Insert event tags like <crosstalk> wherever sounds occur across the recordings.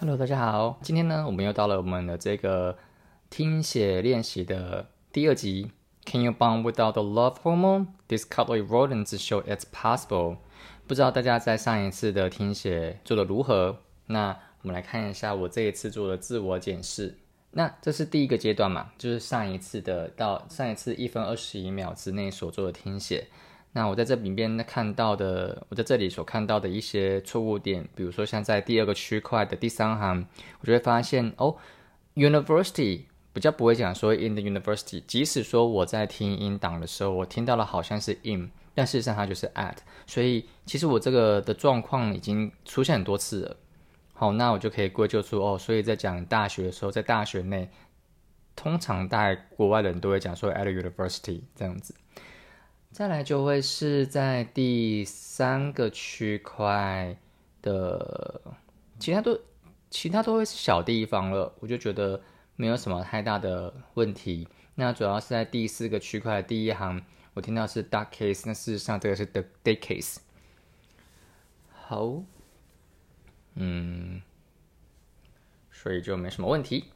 Hello，大家好，今天呢，我们又到了我们的这个听写练习的第二集。Can you bond without the love hormone? Discovery rodents show it's possible. 不知道大家在上一次的听写做的如何？那我们来看一下我这一次做的自我检视。那这是第一个阶段嘛，就是上一次的到上一次一分二十一秒之内所做的听写。那我在这里边看到的，我在这里所看到的一些错误点，比如说像在第二个区块的第三行，我就会发现哦，university 比较不会讲说 in the university，即使说我在听音档的时候，我听到了好像是 in，但事实上它就是 at，所以其实我这个的状况已经出现很多次了。好，那我就可以归咎出哦，所以在讲大学的时候，在大学内，通常在国外的人都会讲说 at university 这样子。再来就会是在第三个区块的，其他都其他都会是小地方了，我就觉得没有什么太大的问题。那主要是在第四个区块的第一行，我听到是 dark case，那事实上这个是 the day case。好，嗯，所以就没什么问题。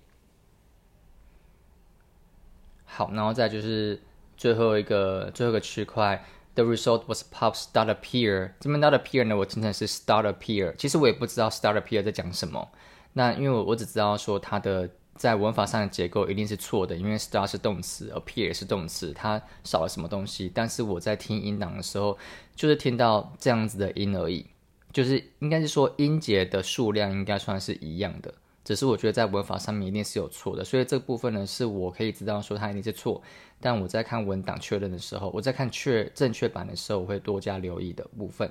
好，然后再就是。最后一个最后一个区块，the result was pop start appear。这边 start appear 呢，我听成是 start appear。其实我也不知道 start appear 在讲什么。那因为我我只知道说它的在文法上的结构一定是错的，因为 start 是动词，appear 是动词，它少了什么东西。但是我在听音档的时候，就是听到这样子的音而已，就是应该是说音节的数量应该算是一样的。只是我觉得在文法上面一定是有错的，所以这部分呢是我可以知道说它一定是错。但我在看文档确认的时候，我在看确正确版的时候，我会多加留意的部分。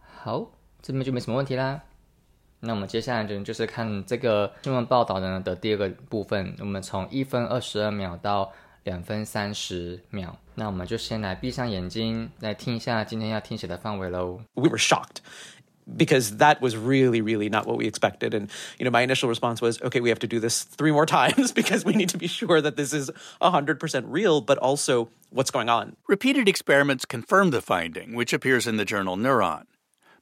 好，这边就没什么问题啦。那我们接下来就就是看这个新闻报道呢的第二个部分。我们从一分二十二秒到两分三十秒，那我们就先来闭上眼睛，来听一下今天要听写的范围喽。We were shocked. Because that was really really not what we expected. And you know my initial response was okay we have to do this three more <laughs> times because we need to be sure that this is 100% real but also what's going on. Repeated experiments confirm the finding which appears in the journal neuron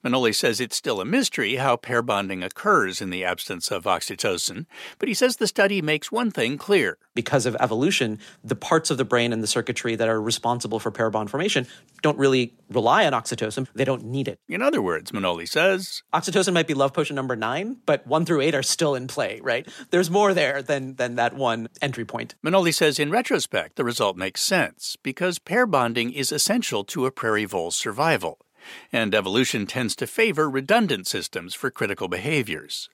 Manoli says it's still a mystery how pair bonding occurs in the absence of oxytocin, but he says the study makes one thing clear. Because of evolution, the parts of the brain and the circuitry that are responsible for pair bond formation don't really rely on oxytocin. They don't need it. In other words, Manoli says oxytocin might be love potion number nine, but one through eight are still in play, right? There's more there than, than that one entry point. Manoli says in retrospect, the result makes sense because pair bonding is essential to a prairie vole's survival and evolution tends to favor redundant systems for critical behaviors.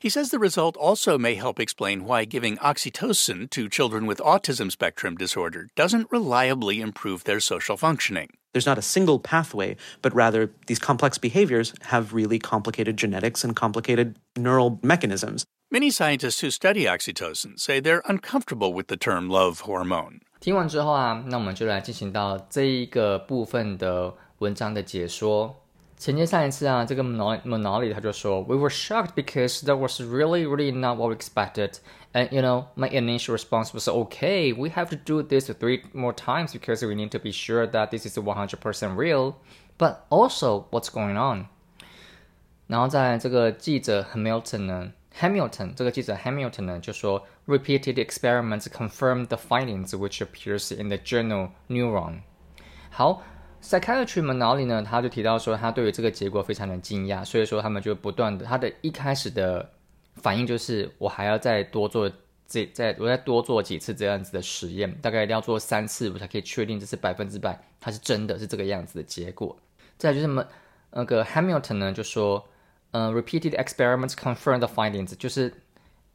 He says the result also may help explain why giving oxytocin to children with autism spectrum disorder doesn't reliably improve their social functioning. There's not a single pathway, but rather these complex behaviors have really complicated genetics and complicated neural mechanisms. Many scientists who study oxytocin say they're uncomfortable with the term love hormone. 听完之后啊，那我们就来进行到这一个部分的 文章的解说。前接上一次啊，这个 Monali 他就说，We were shocked because that was really, really not what we expected. And you know, my initial response was, okay, we have to do this three more times because we need to be sure that this is 100% real. But also, what's going on? 然后在这个记者 Hamilton 呢，Hamilton 这个记者 Hamilton 呢就说，repeated experiments confirm the findings which appears in the journal Neuron。好 ，Psychiatry Manali 呢，他就提到说，他对于这个结果非常的惊讶，所以说他们就不断的，他的一开始的反应就是，我还要再多做这，再我再多做几次这样子的实验，大概一定要做三次，我才可以确定这是百分之百，它是真的是这个样子的结果。再就是么，那个 Hamilton 呢就说，呃，repeated experiments confirm the findings，就是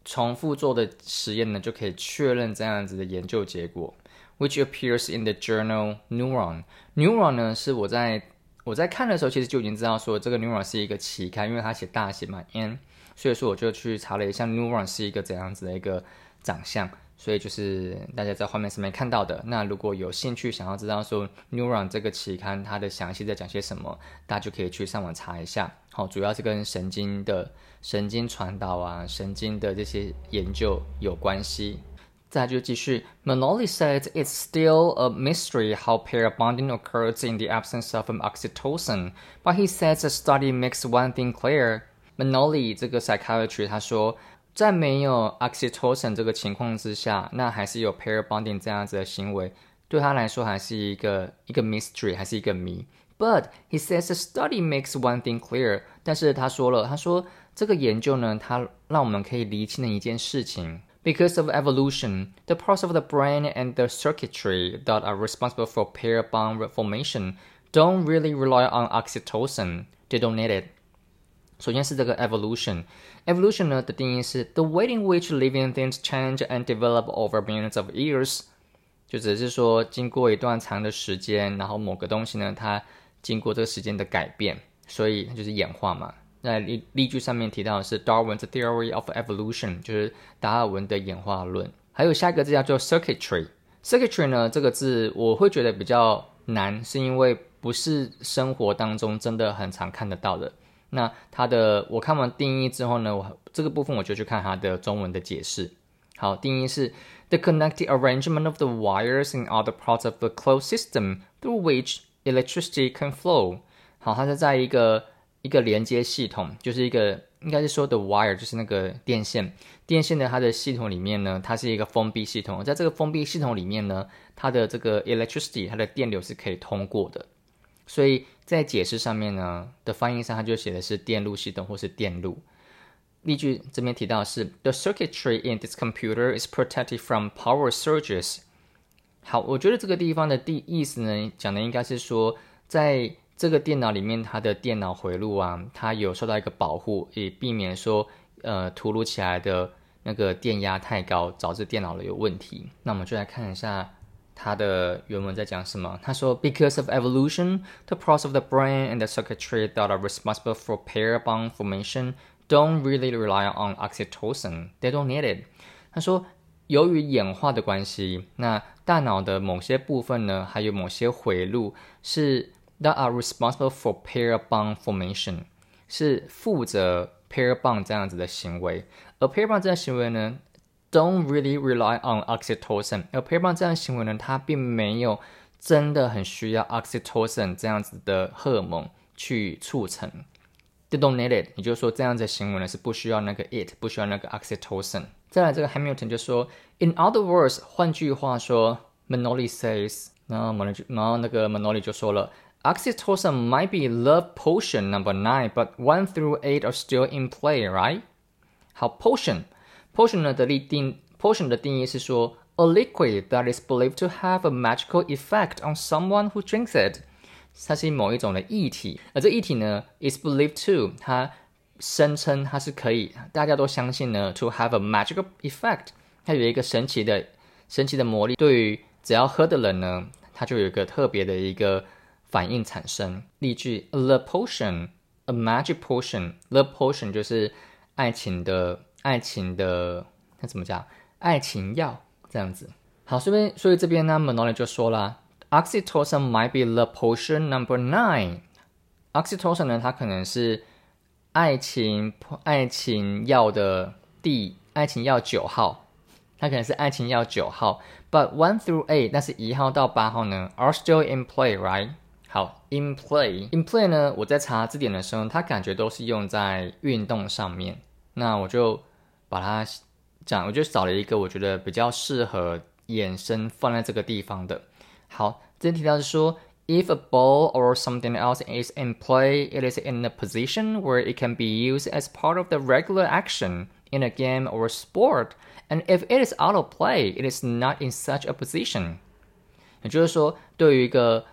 重复做的实验呢就可以确认这样子的研究结果。Which appears in the journal Neuron. Neuron 呢是我在我在看的时候，其实就已经知道说这个 Neuron 是一个期刊，因为它写大写嘛 N，所以说我就去查了一下 Neuron 是一个怎样子的一个长相，所以就是大家在画面上面看到的。那如果有兴趣想要知道说 Neuron 这个期刊它的详细在讲些什么，大家就可以去上网查一下。好，主要是跟神经的神经传导啊、神经的这些研究有关系。再就继续，Manoli said it's still a mystery how pair bonding occurs in the absence of an oxytocin, but he says the study makes one thing clear. Manoli 这个 psychiatry 他说，在没有 oxytocin 这个情况之下，那还是有 pair bonding 这样子的行为，对他来说还是一个一个 mystery，还是一个谜。But he says the study makes one thing clear. 但是他说了，他说这个研究呢，它让我们可以厘清的一件事情。 Because of evolution, the parts of the brain and the circuitry that are responsible for pair bond formation don't really rely on oxytocin. They don't need it. 首先是这个 evolution。evolution 呢的定义是 the way in which living things change and develop over millions of years，就只是说经过一段长的时间，然后某个东西呢，它经过这个时间的改变，所以它就是演化嘛。 在例例句上面提到的是 Darwin's theory of evolution，就是达尔文的演化论。还有下一个字叫做 circuitry。circuitry 呢这个字我会觉得比较难，是因为不是生活当中真的很常看得到的。那它的我看完定义之后呢，我这个部分我就去看它的中文的解释。好，定义是 the connected arrangement of the wires in other parts of the closed system through which electricity can flow。好，它是在一个一个连接系统，就是一个应该是说的 wire，就是那个电线。电线的它的系统里面呢，它是一个封闭系统。在这个封闭系统里面呢，它的这个 electricity，它的电流是可以通过的。所以在解释上面呢的翻译上，它就写的是电路系统或是电路。例句这边提到是 The circuitry in this computer is protected from power surges。好，我觉得这个地方的第意思呢，讲的应该是说在。这个电脑里面，它的电脑回路啊，它有受到一个保护，以避免说，呃，突如其来的那个电压太高，导致电脑的有问题。那我们就来看一下它的原文在讲什么。他说，Because of evolution, the parts of the brain and the circuitry that are responsible for pair bond formation don't really rely on oxytocin. They don't need it. 他说，由于演化的关系，那大脑的某些部分呢，还有某些回路是。That are responsible for pair bond formation，是负责 pair bond 这样子的行为。而 pair bond 这样行为呢，don't really rely on oxytocin。而 pair bond 这样行为呢，它并没有真的很需要 oxytocin 这样子的荷尔蒙去促成。They don't need it，也就是说，这样子的行为呢是不需要那个 it，不需要那个 oxytocin。再来，这个 Hamilton 就说，In other words，换句话说，Manoli says，然后 Manoli，然后那个 Manoli 就说了。Oxytocin might be love potion number nine, but one through eight are still in play, right? 好，potion，potion 呢的定 potion 的定义是说，a liquid that is believed to have a magical effect on someone who drinks it。它是某一种的液体，而这液体呢，is believed to，它声称它是可以，大家都相信呢，to have a magical effect，它有一个神奇的、神奇的魔力，对于只要喝的人呢，它就有一个特别的一个。 反应产生。例句：The potion, a magic potion. The potion 就是爱情的爱情的，那怎么讲？爱情药这样子。好，所以所以这边呢 m o n o l i 就说了，Oxytocin might be the potion number nine。Oxytocin 呢，它可能是爱情爱情药的第爱情药九号，它可能是爱情药九号。But one through eight，但是一号到八号呢，are still in play，right？好，in play，in play 呢？我在查字典的时候，它感觉都是用在运动上面。那我就把它讲，我就找了一个我觉得比较适合衍生放在这个地方的。好，这边提到是说，if a ball or something else is in play, it is in a position where it can be used as part of the regular action in a game or sport. And if it is out of play, it is not in such a position。也就是说，对于一个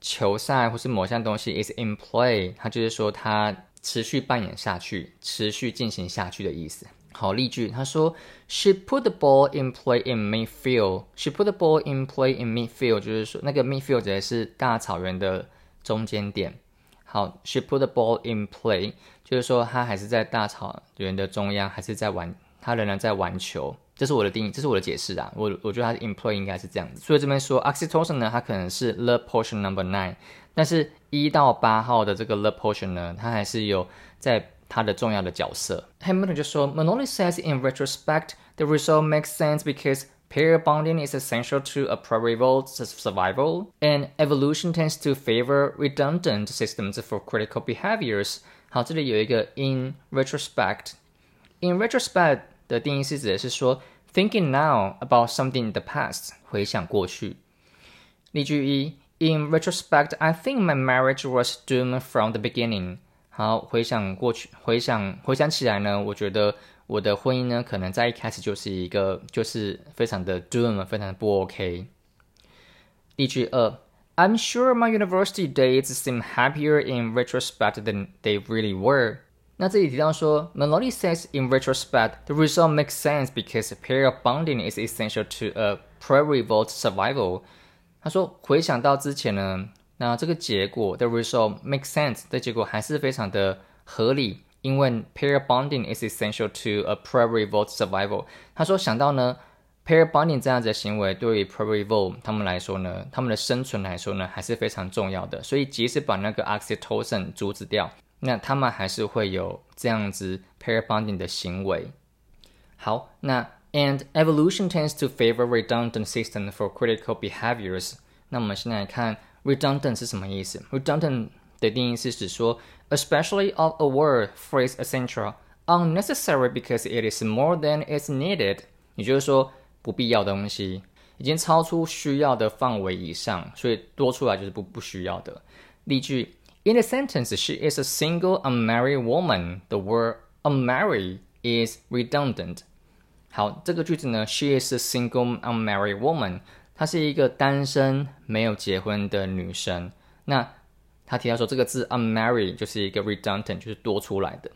球赛或是某项东西 is in play，它就是说它持续扮演下去、持续进行下去的意思。好，例句，他说，She put the ball in play in midfield. She put the ball in play in midfield，就是说那个 midfield 指的是大草原的中间点。好，She put the ball in play，就是说她还是在大草原的中央，还是在玩，她仍然在玩球。这是我的定义，这是我的解释啊。我我觉得它的 employ 应该是这样子。所以这边说 oxytocin 呢，它可能是 the portion number nine，但是一到八号的这个 the portion 呢，它还是有在它的重要的角色。Hamilton 就说，Manoli says in retrospect the result makes sense because Pair bonding is essential to a prairie survival, and evolution tends to favor redundant systems for critical behaviors. 好，这里有一个 in retrospect。in retrospect 的定义是指的是说 thinking now about something in the past，回想过去。例句一：In retrospect, I think my marriage was doomed from the beginning。好，回想过去，回想回想起来呢，我觉得我的婚姻呢，可能在一开始就是一个就是非常的 doom，非常的不 OK。例句二：I'm sure my university days seem happier in retrospect than they really were。 那这里提到说，Maloney says in retrospect the result makes sense because pair bonding is essential to a pre-revolt survival。他说回想到之前呢，那这个结果 the result makes sense 的结果还是非常的合理，因为 pair bonding is essential to a pre-revolt survival。他说想到呢，pair bonding 这样子的行为对于 pre-revolt 他们来说呢，他们的生存来说呢还是非常重要的，所以即使把那个 oxytocin 阻止掉。 那他们还是会有这样子 pair bonding 的行为。好，那 and evolution tends to favor redundant systems for critical behaviors。那我们现在看 redundant 是什么意思？redundant 的定义是指说，especially of a word, phrase, etc. unnecessary because it is more than is needed。也就是说，不必要的东西已经超出需要的范围以上，所以多出来就是不不需要的。例句。 In the sentence, she is a single unmarried woman. The word unmarried is redundant. 好，这个句子呢，she is a single unmarried woman。她是一个单身没有结婚的女生。那他提到说，这个字 unmarried 就是一个 redundant，就是多出来的。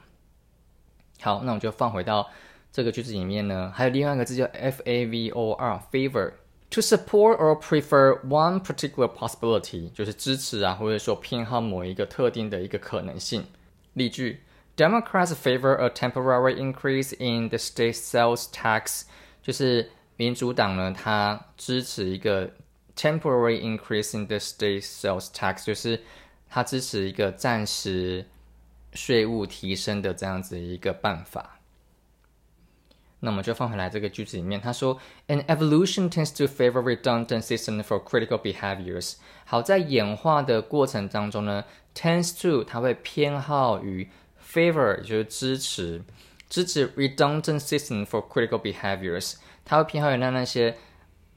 好，那我们就放回到这个句子里面呢，还有另外一个字叫 f a v o r，favor。To support or prefer one particular possibility，就是支持啊，或者说偏好某一个特定的一个可能性。例句：Democrats favor a temporary increase in the state sales tax，就是民主党呢，它支持一个 temporary increase in the state sales tax，就是它支持一个暂时税务提升的这样子一个办法。 那我们就放回来这个句子里面，他说，An evolution tends to favor redundant system for critical behaviors。好，在演化的过程当中呢，tends to 它会偏好于 favor，就是支持支持 redundant system for critical behaviors。它会偏好于那那些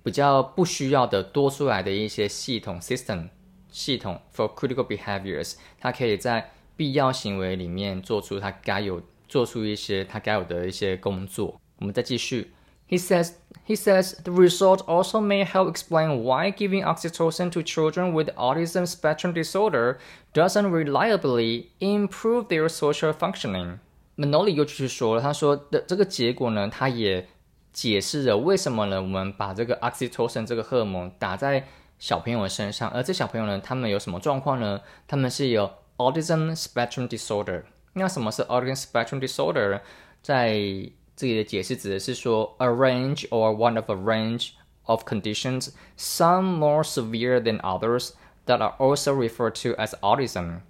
比较不需要的多出来的一些系统 system 系统 for critical behaviors。它可以在必要行为里面做出它该有做出一些它该有的一些工作。我们再继续。He says he says the result also may help explain why giving oxytocin to children with autism spectrum disorder doesn't reliably improve their social functioning. Manoli 又继续说了，他说的这个结果呢，他也解释了为什么呢？我们把这个 oxytocin 这个荷尔蒙打在小朋友身上，而这小朋友呢，他们有什么状况呢？他们是有 autism spectrum disorder。那什么是 autism spectrum disorder？在 这里的解释指的是说，a range or one of a range of conditions, some more severe than others, that are also referred to as autism,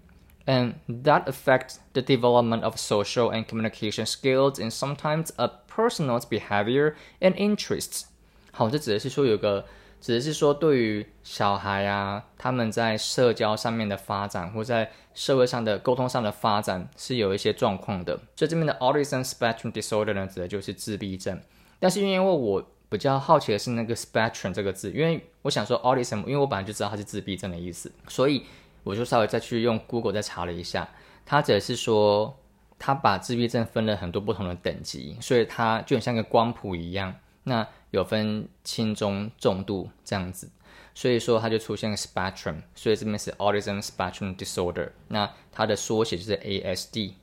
and that affect the development of social and communication skills and sometimes a person's behavior and interests. 好，这指的是说有个 指的是说，对于小孩啊，他们在社交上面的发展，或在社会上的沟通上的发展，是有一些状况的。所以这边的 autism spectrum disorder 呢，指的就是自闭症。但是因为我比较好奇的是那个 spectrum 这个字，因为我想说 autism，因为我本来就知道它是自闭症的意思，所以我就稍微再去用 Google 再查了一下，它指的是说，它把自闭症分了很多不同的等级，所以它就很像个光谱一样。那有分轻、中、重度这样子，所以说它就出现了 spectrum，所以这边是 autism spectrum disorder，那它的缩写就是 ASD。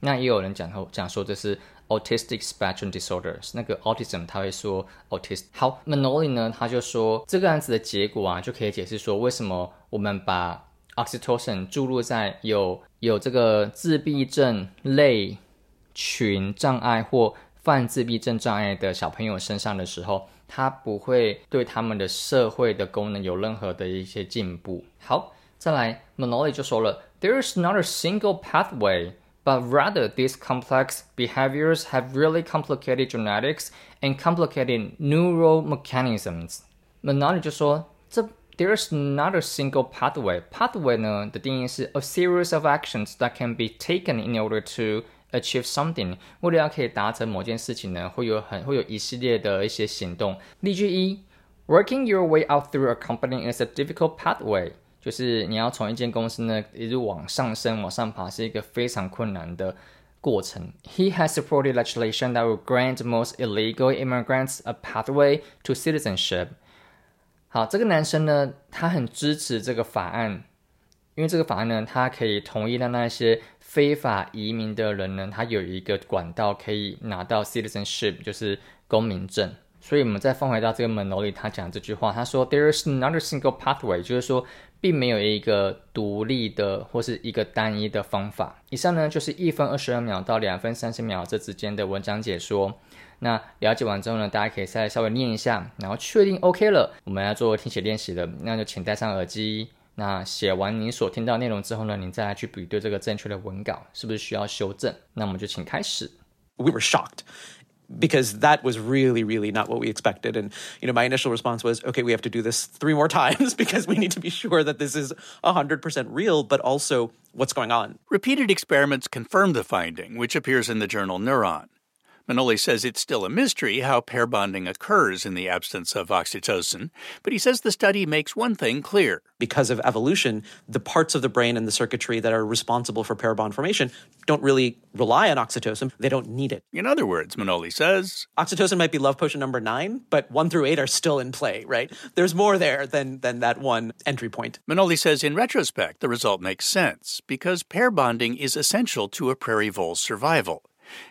那也有人讲后讲说这是 autistic spectrum disorders，那个 autism 他会说 autism。好，Manoli 呢他就说这个案子的结果啊，就可以解释说为什么我们把 oxytocin 注入在有有这个自闭症类群障碍或犯自闭症障碍的小朋友身上的时候，他不会对他们的社会的功能有任何的一些进步。好，再来，Manoli 就说了，There is not a single pathway but rather these complex behaviors have really complicated genetics and complicated neural mechanisms. Manali 就说，这 there's not a single pathway. Pathway 呢的定义是 a series of actions that can be taken in order to achieve something。为了要可以达成某件事情呢，会有很会有一系列的一些行动。例句一，Working your way out through a company is a difficult pathway。就是你要从一间公司呢一直往上升、往上爬，是一个非常困难的过程。He has supported legislation that will grant most illegal immigrants a pathway to citizenship。好，这个男生呢，他很支持这个法案，因为这个法案呢，它可以同意让那些非法移民的人呢，他有一个管道可以拿到 citizenship，就是公民证。所以，我们再放回到这个门楼里，他讲这句话，他说：“There is not a single pathway，就是说。”并没有一个独立的或是一个单一的方法。以上呢就是一分二十二秒到两分三十秒这之间的文章解说。那了解完之后呢，大家可以再稍微念一下，然后确定 OK 了，我们要做听写练习了。那就请戴上耳机。那写完你所听到内容之后呢，你再来去比对这个正确的文稿是不是需要修正。那我们就请开始。We were shocked. because that was really really not what we expected and you know my initial response was okay we have to do this three more times <laughs> because we need to be sure that this is 100% real but also what's going on repeated experiments confirm the finding which appears in the journal neuron Manoli says it's still a mystery how pair bonding occurs in the absence of oxytocin, but he says the study makes one thing clear. Because of evolution, the parts of the brain and the circuitry that are responsible for pair bond formation don't really rely on oxytocin. They don't need it. In other words, Manoli says oxytocin might be love potion number nine, but one through eight are still in play, right? There's more there than, than that one entry point. Manoli says in retrospect, the result makes sense because pair bonding is essential to a prairie vole's survival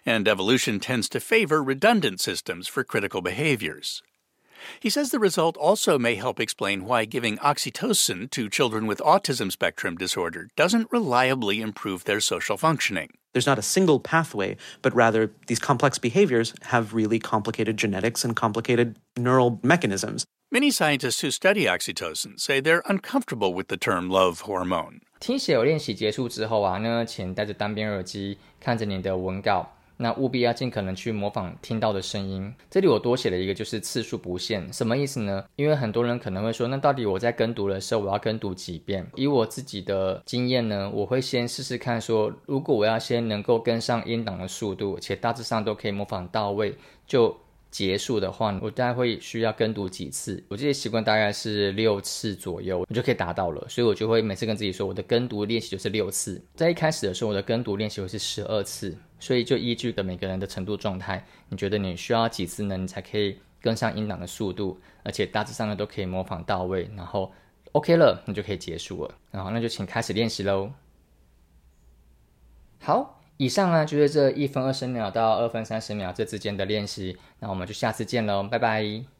and evolution tends to favor redundant systems for critical behaviors. He says the result also may help explain why giving oxytocin to children with autism spectrum disorder doesn't reliably improve their social functioning. There's not a single pathway, but rather these complex behaviors have really complicated genetics and complicated neural mechanisms. Many scientists who study oxytocin say they're uncomfortable with the term love hormone. 听写有练习结束之后啊，呢，请戴着单边耳机，看着你的文稿， 那务必要尽可能去模仿听到的声音。这里我多写了一个，就是次数不限，什么意思呢？因为很多人可能会说，那到底我在跟读的时候，我要跟读几遍？以我自己的经验呢，我会先试试看，说如果我要先能够跟上音档的速度，且大致上都可以模仿到位，就。结束的话，我大概会需要跟读几次。我这些习惯大概是六次左右，我就可以达到了。所以我就会每次跟自己说，我的跟读练习就是六次。在一开始的时候，我的跟读练习会是十二次。所以就依据的每个人的程度状态，你觉得你需要几次呢？你才可以跟上音档的速度，而且大致上呢都可以模仿到位，然后 OK 了，你就可以结束了。然后那就请开始练习喽。好。以上呢就是这一分二十秒到二分三十秒这之间的练习，那我们就下次见喽，拜拜。